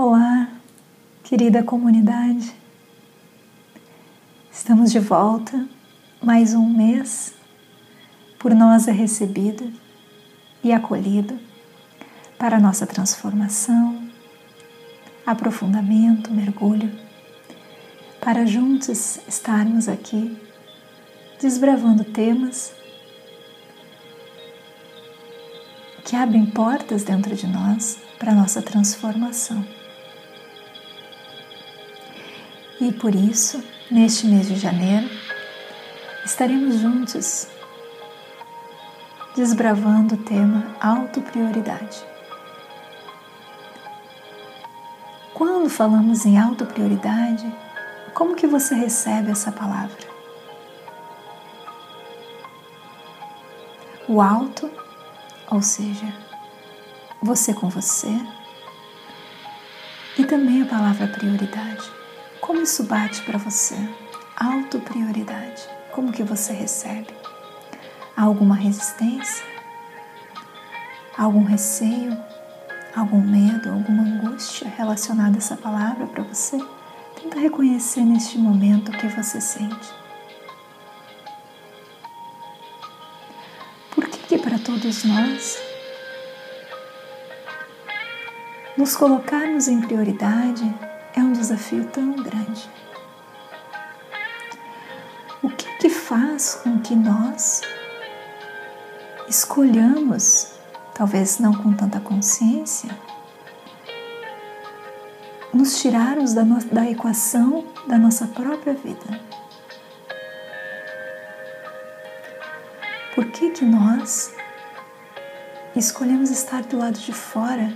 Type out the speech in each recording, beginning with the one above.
Olá, querida comunidade. Estamos de volta, mais um mês por nós é recebido e acolhido para nossa transformação, aprofundamento, mergulho, para juntos estarmos aqui desbravando temas que abrem portas dentro de nós para nossa transformação. E por isso, neste mês de janeiro, estaremos juntos desbravando o tema autoprioridade. Quando falamos em autoprioridade, como que você recebe essa palavra? O auto, ou seja, você com você, e também a palavra prioridade. Como isso bate para você? Autoprioridade. Como que você recebe? Há alguma resistência? Algum receio? Algum medo? Alguma angústia relacionada a essa palavra para você? Tenta reconhecer neste momento o que você sente. Por que, que para todos nós nos colocarmos em prioridade desafio tão grande. O que, que faz com que nós escolhamos, talvez não com tanta consciência, nos tirarmos da, no, da equação da nossa própria vida? Por que, que nós escolhemos estar do lado de fora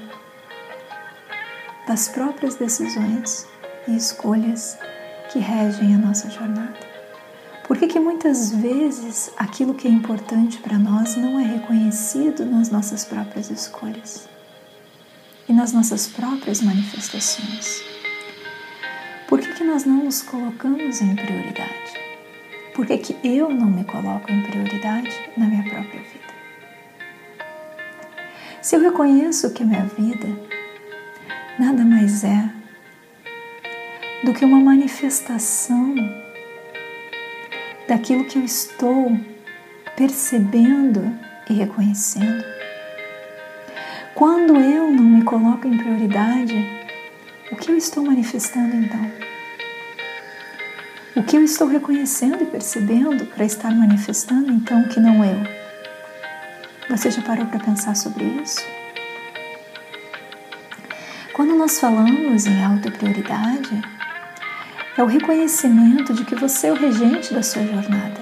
das próprias decisões e escolhas que regem a nossa jornada. Por que, que muitas vezes aquilo que é importante para nós não é reconhecido nas nossas próprias escolhas e nas nossas próprias manifestações? Por que, que nós não nos colocamos em prioridade? Por que, que eu não me coloco em prioridade na minha própria vida? Se eu reconheço que a minha vida nada mais é do que uma manifestação daquilo que eu estou percebendo e reconhecendo. Quando eu não me coloco em prioridade, o que eu estou manifestando então? O que eu estou reconhecendo e percebendo para estar manifestando então que não eu? Você já parou para pensar sobre isso? Quando nós falamos em autoprioridade, é o reconhecimento de que você é o regente da sua jornada.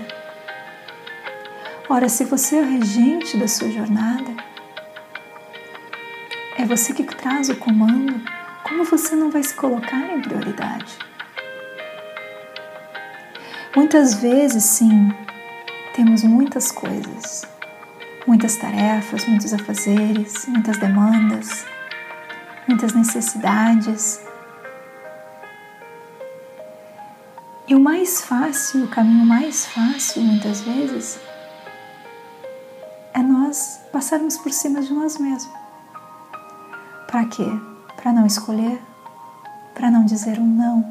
Ora, se você é o regente da sua jornada, é você que traz o comando, como você não vai se colocar em prioridade? Muitas vezes, sim, temos muitas coisas, muitas tarefas, muitos afazeres, muitas demandas, muitas necessidades. E o mais fácil, o caminho mais fácil, muitas vezes, é nós passarmos por cima de nós mesmos. Para quê? Para não escolher, para não dizer um não,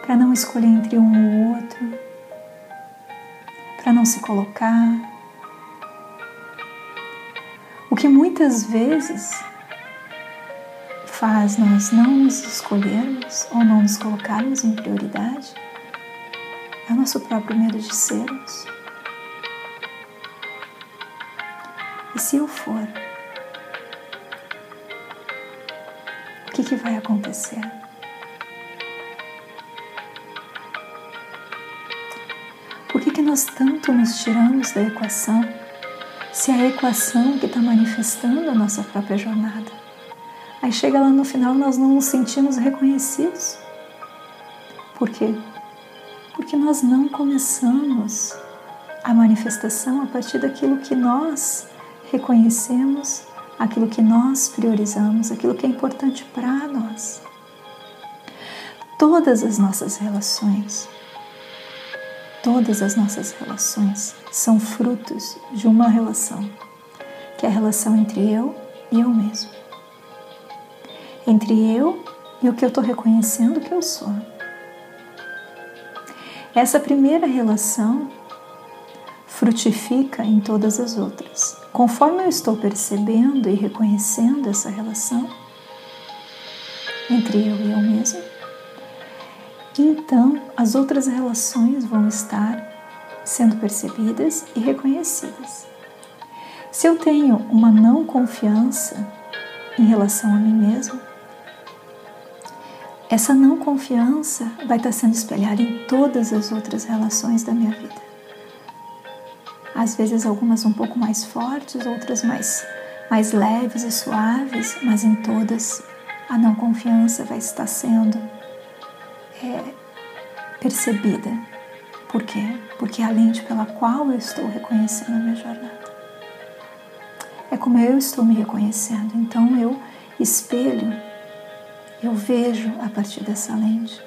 para não escolher entre um ou outro, para não se colocar. O que muitas vezes faz nós não nos escolhermos ou não nos colocarmos em prioridade é o nosso próprio medo de sermos. E se eu for, o que, que vai acontecer? Por que, que nós tanto nos tiramos da equação se é a equação que está manifestando a nossa própria jornada? Aí chega lá no final, nós não nos sentimos reconhecidos. Por quê? Porque nós não começamos a manifestação a partir daquilo que nós reconhecemos, aquilo que nós priorizamos, aquilo que é importante para nós. Todas as nossas relações, todas as nossas relações são frutos de uma relação, que é a relação entre eu e eu mesmo. Entre eu e o que eu estou reconhecendo que eu sou. Essa primeira relação frutifica em todas as outras. Conforme eu estou percebendo e reconhecendo essa relação entre eu e eu mesmo, então as outras relações vão estar sendo percebidas e reconhecidas. Se eu tenho uma não confiança em relação a mim mesmo, essa não confiança vai estar sendo espelhada em todas as outras relações da minha vida. Às vezes algumas um pouco mais fortes, outras mais, mais leves e suaves, mas em todas a não confiança vai estar sendo é, percebida. Por quê? Porque é a lente pela qual eu estou reconhecendo a minha jornada. É como eu estou me reconhecendo. Então eu espelho eu vejo a partir dessa lente.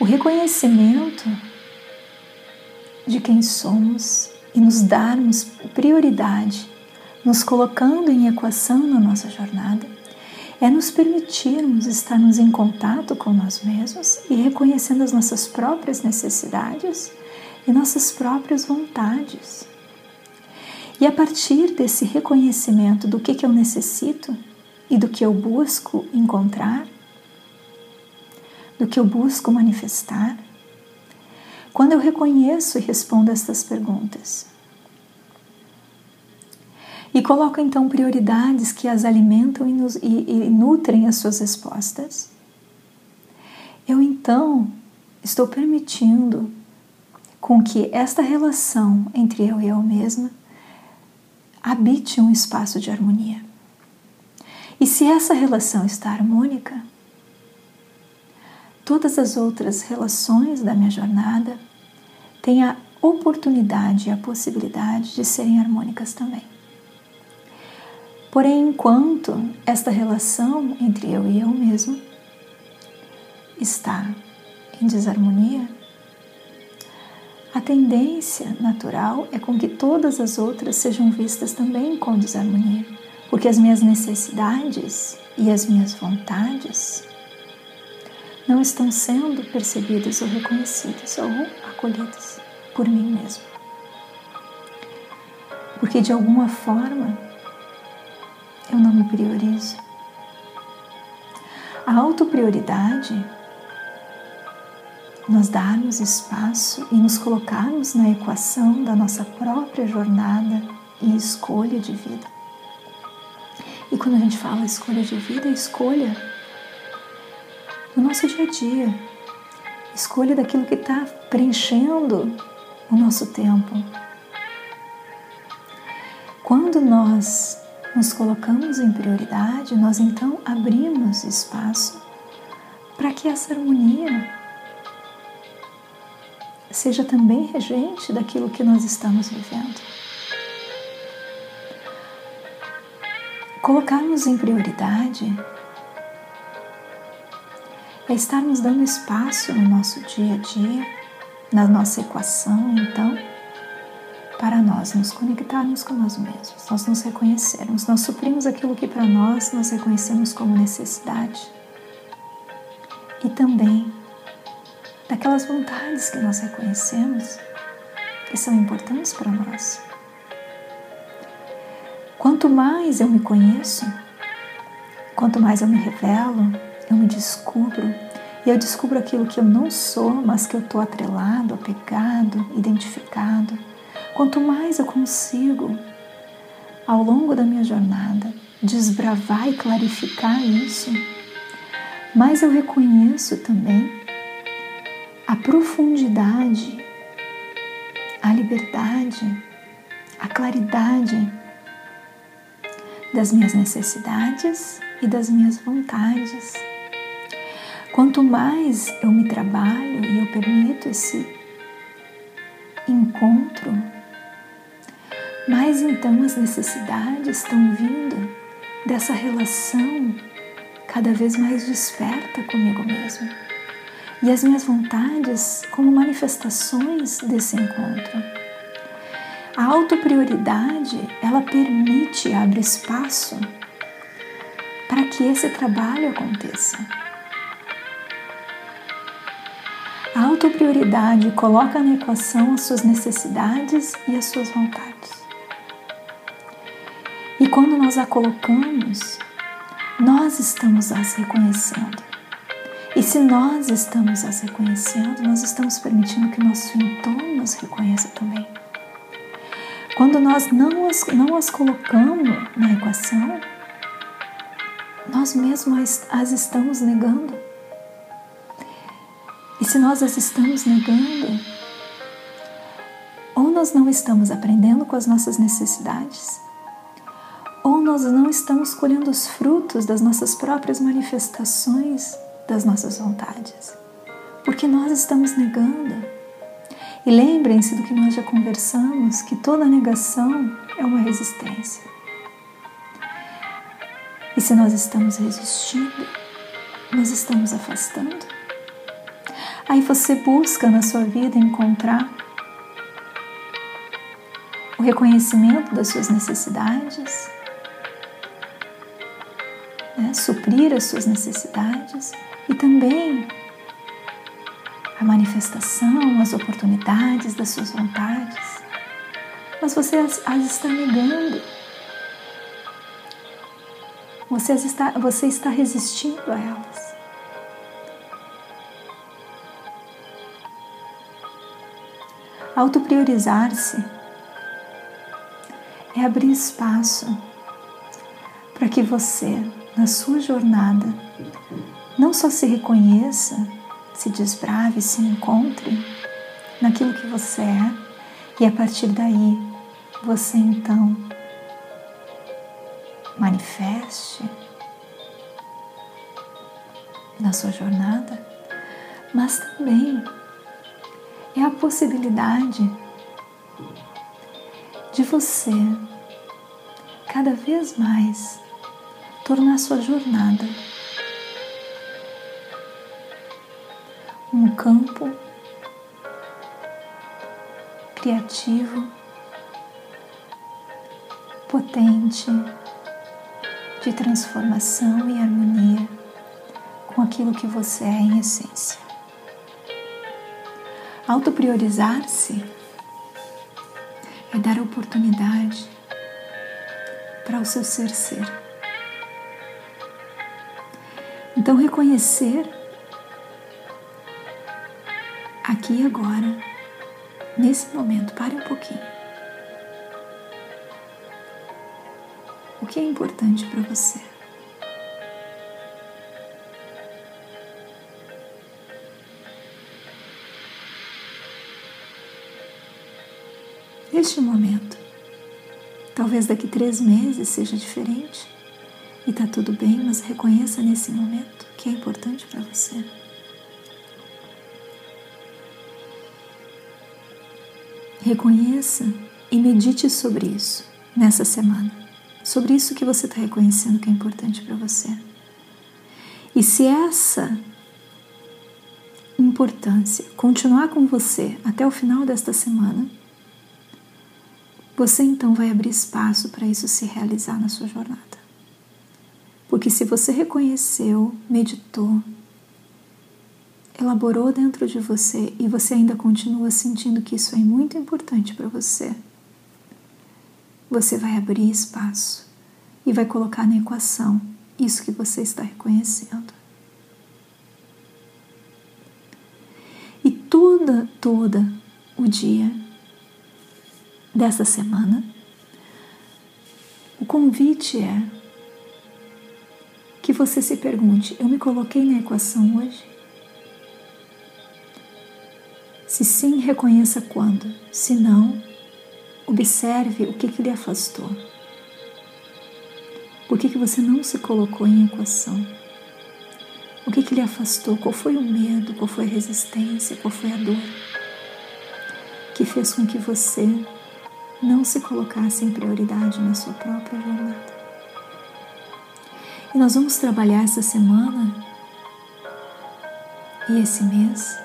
O reconhecimento de quem somos e nos darmos prioridade, nos colocando em equação na nossa jornada, é nos permitirmos estarmos em contato com nós mesmos e reconhecendo as nossas próprias necessidades e nossas próprias vontades. E a partir desse reconhecimento do que, que eu necessito, e do que eu busco encontrar, do que eu busco manifestar, quando eu reconheço e respondo estas perguntas. E coloco então prioridades que as alimentam e, nos, e, e nutrem as suas respostas. Eu então estou permitindo com que esta relação entre eu e eu mesma habite um espaço de harmonia. E se essa relação está harmônica, todas as outras relações da minha jornada têm a oportunidade e a possibilidade de serem harmônicas também. Porém, enquanto esta relação entre eu e eu mesmo está em desarmonia, a tendência natural é com que todas as outras sejam vistas também com desarmonia porque as minhas necessidades e as minhas vontades não estão sendo percebidas ou reconhecidas ou acolhidas por mim mesmo. Porque de alguma forma eu não me priorizo. A autoprioridade, nós darmos espaço e nos colocarmos na equação da nossa própria jornada e escolha de vida. E quando a gente fala escolha de vida, escolha no nosso dia a dia, escolha daquilo que está preenchendo o nosso tempo. Quando nós nos colocamos em prioridade, nós então abrimos espaço para que essa harmonia seja também regente daquilo que nós estamos vivendo. Colocarmos em prioridade é estarmos dando espaço no nosso dia a dia, na nossa equação, então, para nós nos conectarmos com nós mesmos, nós nos reconhecermos, nós suprimos aquilo que para nós nós reconhecemos como necessidade e também daquelas vontades que nós reconhecemos que são importantes para nós. Quanto mais eu me conheço, quanto mais eu me revelo, eu me descubro e eu descubro aquilo que eu não sou, mas que eu estou atrelado, apegado, identificado. Quanto mais eu consigo, ao longo da minha jornada, desbravar e clarificar isso, mais eu reconheço também a profundidade, a liberdade, a claridade das minhas necessidades e das minhas vontades. Quanto mais eu me trabalho e eu permito esse encontro, mais então as necessidades estão vindo dessa relação cada vez mais desperta comigo mesmo. E as minhas vontades como manifestações desse encontro. A autoprioridade, ela permite, abre espaço para que esse trabalho aconteça. A autoprioridade coloca na equação as suas necessidades e as suas vontades. E quando nós a colocamos, nós estamos as reconhecendo. E se nós estamos as reconhecendo, nós estamos permitindo que o nosso entorno nos reconheça também. Quando nós não as, não as colocamos na equação, nós mesmos as, as estamos negando. E se nós as estamos negando, ou nós não estamos aprendendo com as nossas necessidades, ou nós não estamos colhendo os frutos das nossas próprias manifestações das nossas vontades, porque nós estamos negando. E lembrem-se do que nós já conversamos, que toda negação é uma resistência. E se nós estamos resistindo, nós estamos afastando. Aí você busca na sua vida encontrar o reconhecimento das suas necessidades, né? suprir as suas necessidades e também a manifestação, as oportunidades das suas vontades, mas você as, as está negando. Você está, você está resistindo a elas. Autopriorizar-se é abrir espaço para que você, na sua jornada, não só se reconheça, se desbrave, se encontre naquilo que você é. E a partir daí você então manifeste na sua jornada, mas também é a possibilidade de você cada vez mais tornar sua jornada campo criativo, potente de transformação e harmonia com aquilo que você é em essência. Autopriorizar-se é dar oportunidade para o seu ser ser. Então, reconhecer aqui e agora, nesse momento, pare um pouquinho. O que é importante para você? Neste momento, talvez daqui três meses seja diferente e tá tudo bem, mas reconheça nesse momento que é importante para você. Reconheça e medite sobre isso nessa semana, sobre isso que você está reconhecendo que é importante para você. E se essa importância continuar com você até o final desta semana, você então vai abrir espaço para isso se realizar na sua jornada. Porque se você reconheceu, meditou, elaborou dentro de você e você ainda continua sentindo que isso é muito importante para você, você vai abrir espaço e vai colocar na equação isso que você está reconhecendo. E toda, toda o dia dessa semana, o convite é que você se pergunte: eu me coloquei na equação hoje? Se sim, reconheça quando. Se não, observe o que, que lhe afastou. Por que, que você não se colocou em equação? O que, que lhe afastou? Qual foi o medo? Qual foi a resistência? Qual foi a dor? Que fez com que você não se colocasse em prioridade na sua própria jornada. E nós vamos trabalhar essa semana e esse mês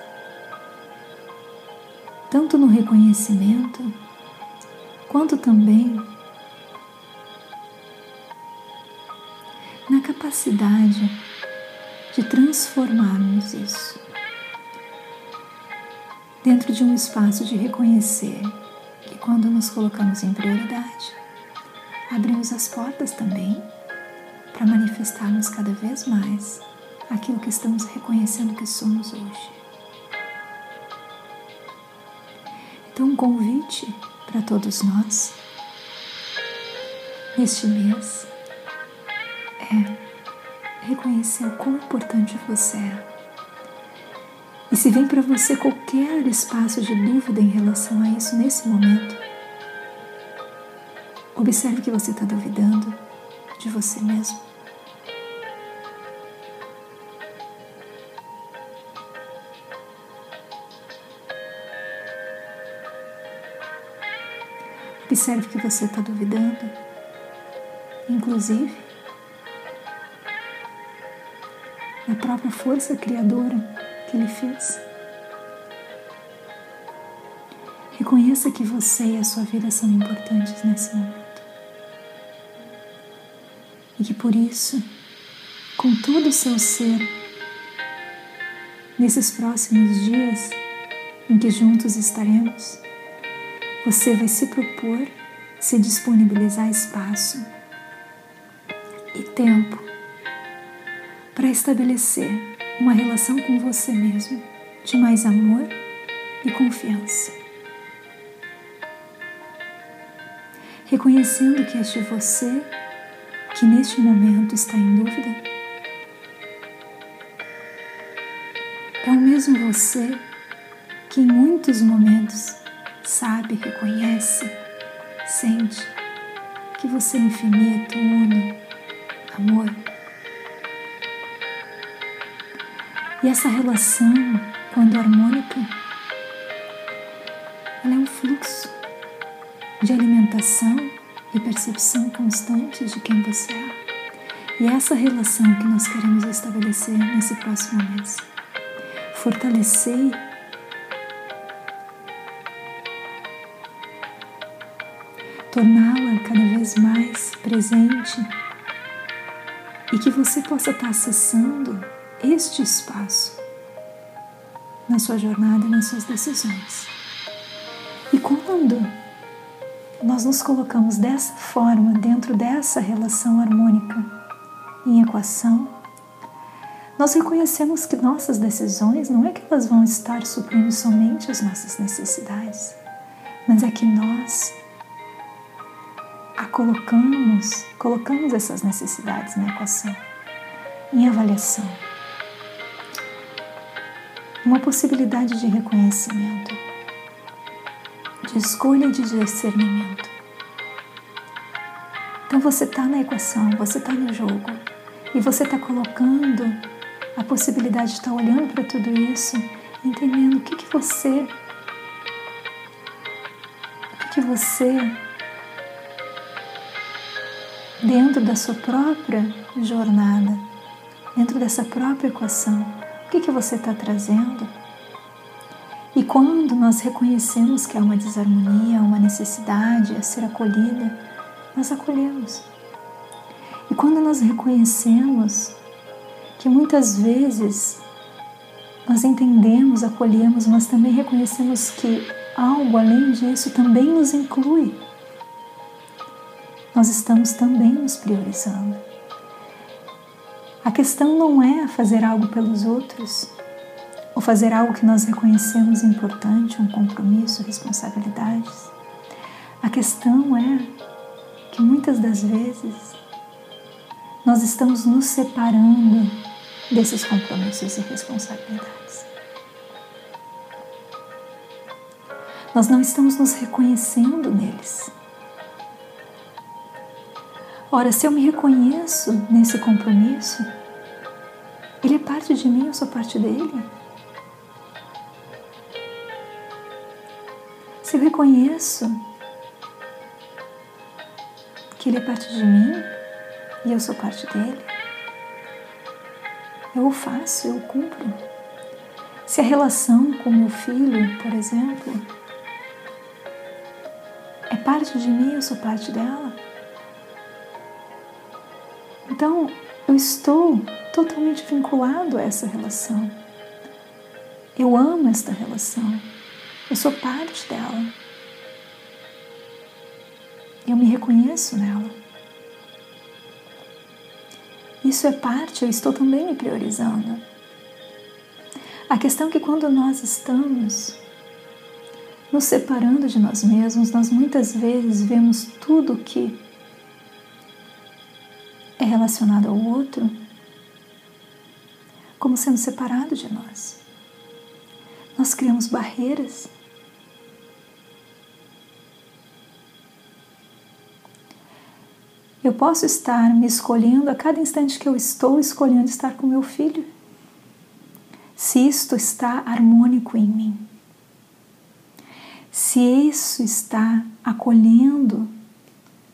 tanto no reconhecimento, quanto também na capacidade de transformarmos isso dentro de um espaço de reconhecer que quando nos colocamos em prioridade, abrimos as portas também para manifestarmos cada vez mais aquilo que estamos reconhecendo que somos hoje. Então, um convite para todos nós neste mês é reconhecer o quão importante você é e se vem para você qualquer espaço de dúvida em relação a isso nesse momento, observe que você está duvidando de você mesmo. Observe que você está duvidando, inclusive, da própria força criadora que Ele fez. Reconheça que você e a sua vida são importantes nesse momento. E que por isso, com todo o seu ser, nesses próximos dias em que juntos estaremos, você vai se propor se disponibilizar espaço e tempo para estabelecer uma relação com você mesmo de mais amor e confiança. Reconhecendo que este você, que neste momento está em dúvida, é o mesmo você que em muitos momentos sabe, reconhece, sente que você é infinito, uno, amor E essa relação, quando harmônica, ela é um fluxo de alimentação e percepção constante de quem você é. E é essa relação que nós queremos estabelecer nesse próximo mês. Fortalecer torná-la cada vez mais presente e que você possa estar acessando este espaço na sua jornada e nas suas decisões. E quando nós nos colocamos dessa forma, dentro dessa relação harmônica, em equação, nós reconhecemos que nossas decisões não é que elas vão estar suprindo somente as nossas necessidades, mas é que nós a colocamos, colocamos essas necessidades na equação, em avaliação uma possibilidade de reconhecimento, de escolha e de discernimento. Então você está na equação, você está no jogo e você está colocando a possibilidade de estar tá olhando para tudo isso, entendendo o que, que você, o que, que você, dentro da sua própria jornada, dentro dessa própria equação, o que, que você está trazendo? E quando nós reconhecemos que há uma desarmonia, uma necessidade a ser acolhida, nós acolhemos. E quando nós reconhecemos que muitas vezes nós entendemos, acolhemos, mas também reconhecemos que algo além disso também nos inclui, nós estamos também nos priorizando. A questão não é fazer algo pelos outros ou fazer algo que nós reconhecemos importante, um compromisso, responsabilidades. A questão é que muitas das vezes nós estamos nos separando desses compromissos e responsabilidades. Nós não estamos nos reconhecendo neles. Ora, se eu me reconheço nesse compromisso, ele é parte de mim, eu sou parte dele. Se eu reconheço que ele é parte de mim e eu sou parte dele, eu o faço, eu o cumpro. Se a relação com meu filho, por exemplo, é parte de mim, eu sou parte dela, Então, eu estou totalmente vinculado a essa relação. Eu amo esta relação. Eu sou parte dela. Eu me reconheço nela. Isso é parte, eu estou também me priorizando. A questão é que quando nós estamos nos separando de nós mesmos, nós muitas vezes vemos tudo que relacionado ao outro como sendo separado de nós. Nós criamos barreiras. Eu posso estar me escolhendo a cada instante que eu estou escolhendo estar com meu filho. Se isto está harmônico em mim. Se isso está acolhendo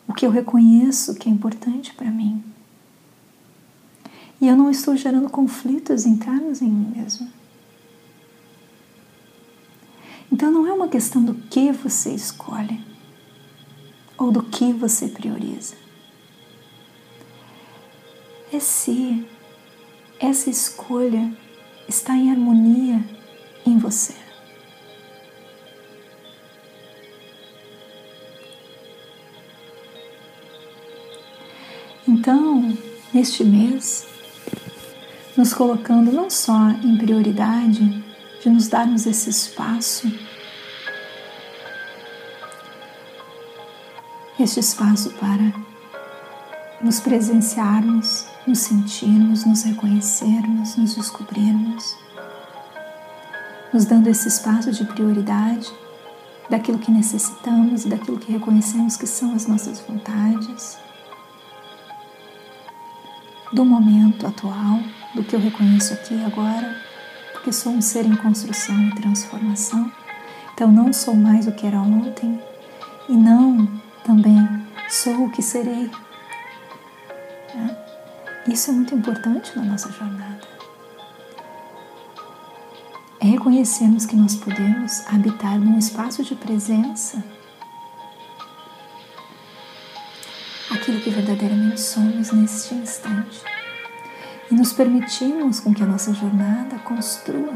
o que eu reconheço que é importante para mim. E eu não estou gerando conflitos internos em mim mesmo. Então não é uma questão do que você escolhe ou do que você prioriza. É se essa escolha está em harmonia em você. Então, neste mês, nos colocando não só em prioridade de nos darmos esse espaço, este espaço para nos presenciarmos, nos sentirmos, nos reconhecermos, nos descobrirmos, nos dando esse espaço de prioridade daquilo que necessitamos e daquilo que reconhecemos que são as nossas vontades, do momento atual do que eu reconheço aqui e agora, porque sou um ser em construção e transformação. Então não sou mais o que era ontem e não também sou o que serei. Né? Isso é muito importante na nossa jornada. É reconhecermos que nós podemos habitar num espaço de presença aquilo que verdadeiramente somos neste instante e nos permitimos com que a nossa jornada construa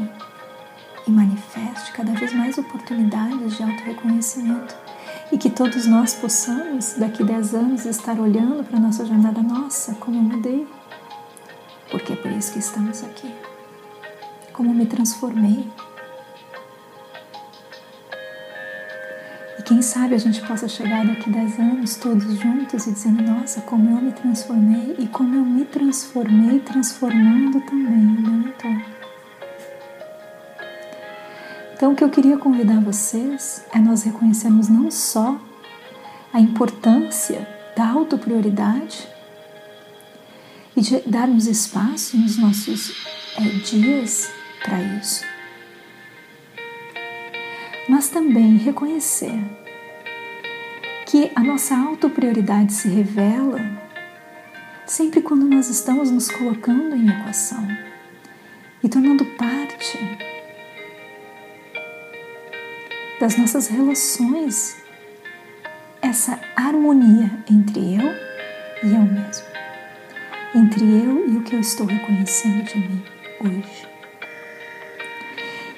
e manifeste cada vez mais oportunidades de auto-reconhecimento e que todos nós possamos, daqui 10 anos, estar olhando para a nossa jornada, nossa, como eu mudei, porque é por isso que estamos aqui, como me transformei, Quem sabe a gente possa chegar daqui 10 anos todos juntos e dizendo: Nossa, como eu me transformei e como eu me transformei, transformando também o meu entorno. Então, o que eu queria convidar vocês é nós reconhecermos não só a importância da autoprioridade e de darmos espaço nos nossos é, dias para isso, mas também reconhecer que a nossa autoprioridade se revela sempre quando nós estamos nos colocando em equação e tornando parte das nossas relações essa harmonia entre eu e eu mesmo, entre eu e o que eu estou reconhecendo de mim hoje.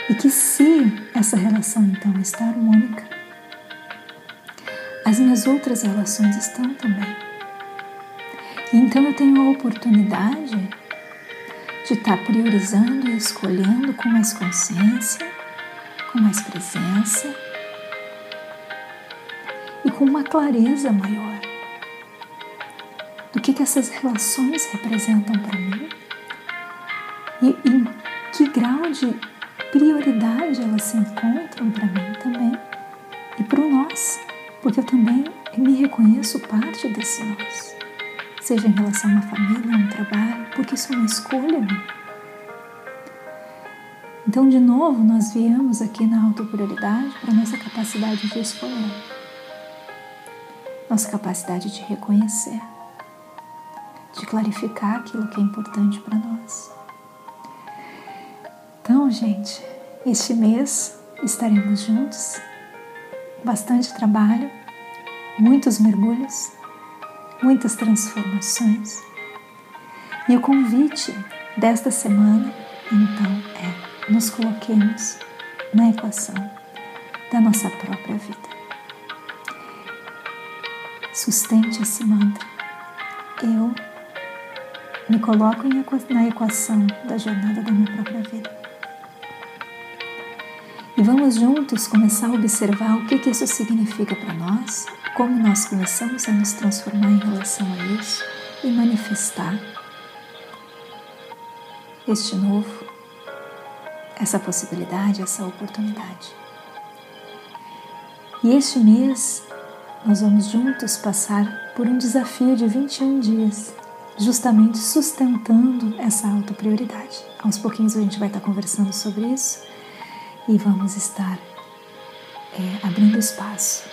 E que se essa relação então está harmônica, as minhas outras relações estão também. E então eu tenho a oportunidade de estar priorizando e escolhendo com mais consciência, com mais presença e com uma clareza maior do que, que essas relações representam para mim e em que grau de prioridade elas se encontram para mim também e para o nós porque eu também me reconheço parte desse nós, seja em relação a uma família, a um trabalho, porque isso é uma escolha minha. Então, de novo, nós viemos aqui na autoprioridade para nossa capacidade de escolher, nossa capacidade de reconhecer, de clarificar aquilo que é importante para nós. Então, gente, este mês estaremos juntos bastante trabalho, muitos mergulhos, muitas transformações, E o convite desta semana, então, é nos coloquemos na equação da nossa própria vida. Sustente esse mantra. Eu me coloco na equação da jornada da minha própria vida. Vamos juntos começar a observar o que, que isso significa para nós, como nós começamos a nos transformar em relação a isso e manifestar este novo, essa possibilidade, essa oportunidade. E este mês nós vamos juntos passar por um desafio de 21 dias, justamente sustentando essa autoprioridade. Aos pouquinhos a gente vai estar conversando sobre isso e vamos estar é, abrindo espaço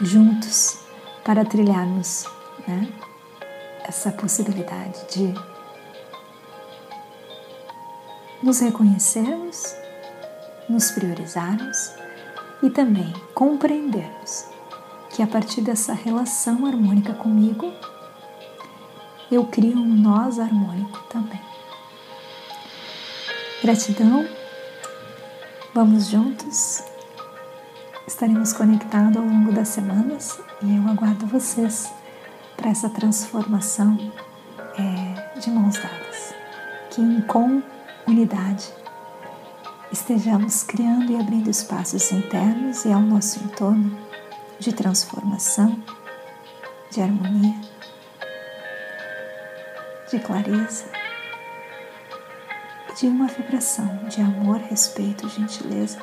juntos para trilharmos né, essa possibilidade de nos reconhecermos, nos priorizarmos e também compreendermos que a partir dessa relação harmônica comigo, eu crio um nós harmônico também. Gratidão, vamos juntos, estaremos conectados ao longo das semanas e eu aguardo vocês para essa transformação é, de mãos dadas, que em unidade, estejamos criando e abrindo espaços internos e ao nosso entorno de transformação, de harmonia, de clareza de uma vibração de amor, respeito, gentileza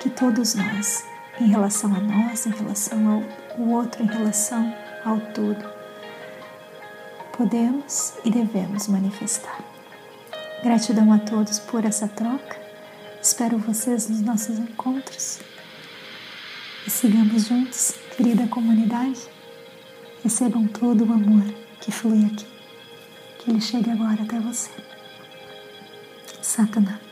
que todos nós, em relação a nós, em relação ao outro, em relação ao todo, podemos e devemos manifestar. Gratidão a todos por essa troca. Espero vocês nos nossos encontros. E sigamos juntos, querida comunidade. Recebam todo o amor que flui aqui. Que ele chegue agora até você. sakına.